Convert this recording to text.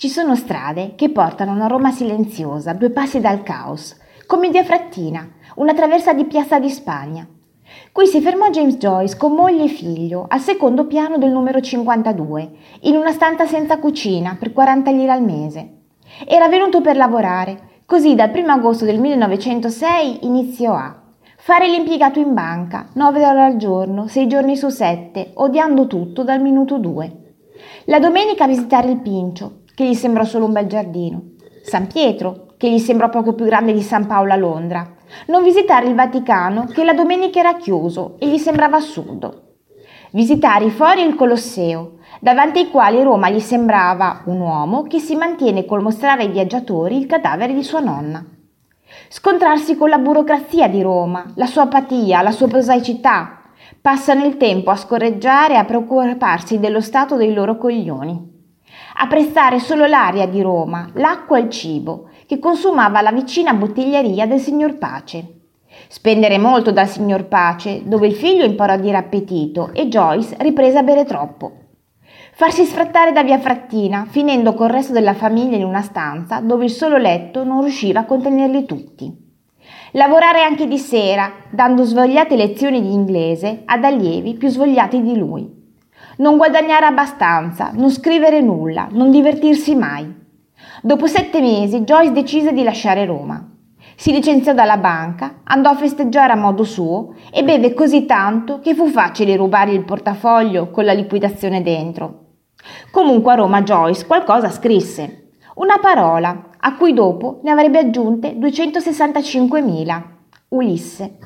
Ci sono strade che portano a una Roma silenziosa, due passi dal caos, come Via Frattina, una traversa di Piazza di Spagna. Qui si fermò James Joyce con moglie e figlio al secondo piano del numero 52, in una stanza senza cucina per 40 lire al mese. Era venuto per lavorare, così dal 1 agosto del 1906 iniziò a fare l'impiegato in banca, 9 ore al giorno, 6 giorni su 7, odiando tutto dal minuto 2. La domenica visitare il Pincio, che gli sembrò solo un bel giardino. San Pietro, che gli sembrò poco più grande di San Paolo a Londra. Non visitare il Vaticano, che la domenica era chiuso e gli sembrava assurdo. Visitare i fori e il Colosseo, davanti ai quali Roma gli sembrava un uomo che si mantiene col mostrare ai viaggiatori il cadavere di sua nonna. Scontrarsi con la burocrazia di Roma, la sua apatia, la sua prosaicità. Passano il tempo a scorreggiare e a preoccuparsi dello stato dei loro coglioni. Apprezzare solo l'aria di Roma, l'acqua e il cibo, che consumava la vicina bottiglieria del signor Pace. Spendere molto dal signor Pace, dove il figlio imparò a dire appetito e Joyce riprese a bere troppo. Farsi sfrattare da via Frattina, finendo col resto della famiglia in una stanza dove il solo letto non riusciva a contenerli tutti. Lavorare anche di sera, dando svogliate lezioni di inglese ad allievi più svogliati di lui. Non guadagnare abbastanza, non scrivere nulla, non divertirsi mai. Dopo sette mesi Joyce decise di lasciare Roma. Si licenziò dalla banca, andò a festeggiare a modo suo e beve così tanto che fu facile rubare il portafoglio con la liquidazione dentro. Comunque a Roma Joyce qualcosa scrisse, una parola, a cui dopo ne avrebbe aggiunte 265.000. Ulisse.